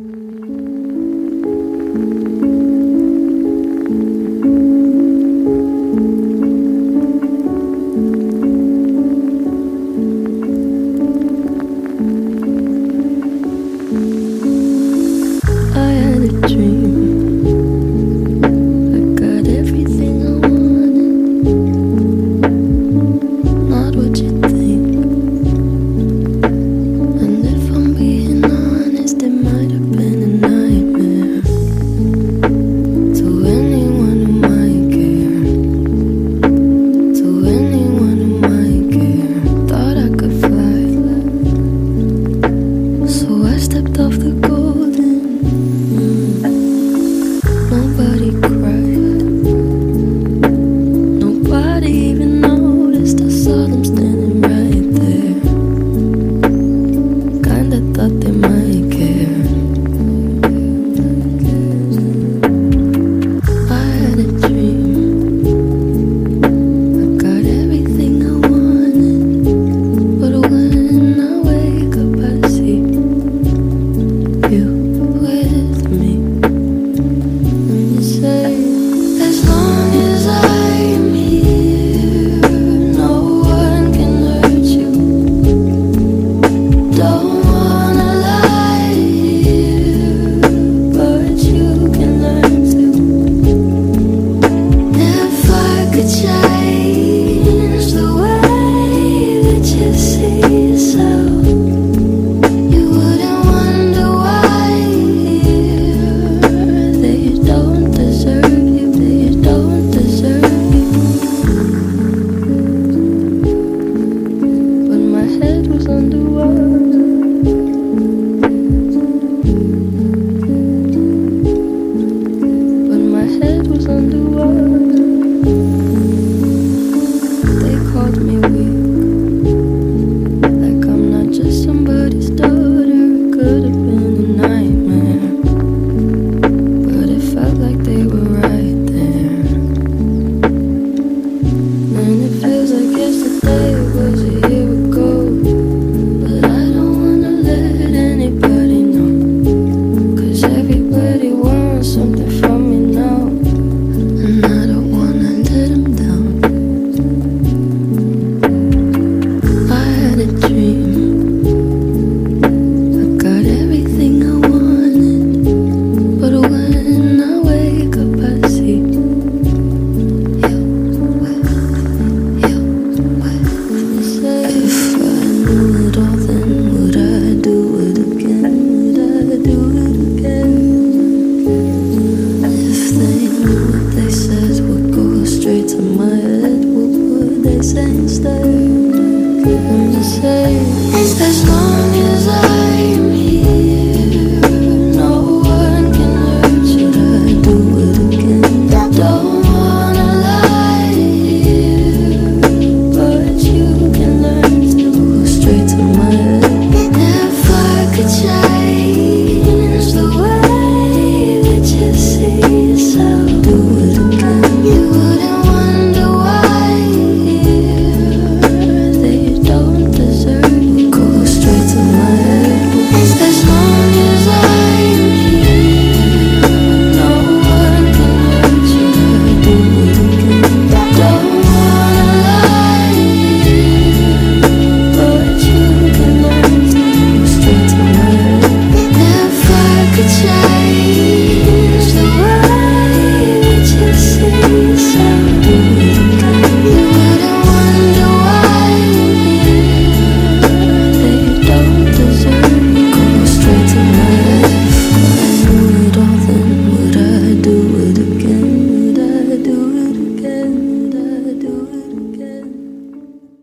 Mm, head was underwater. When my head was underwater. i as long as I'm here. No one can hurt you do it again. Don't wanna lie but you can learn to go straight to my.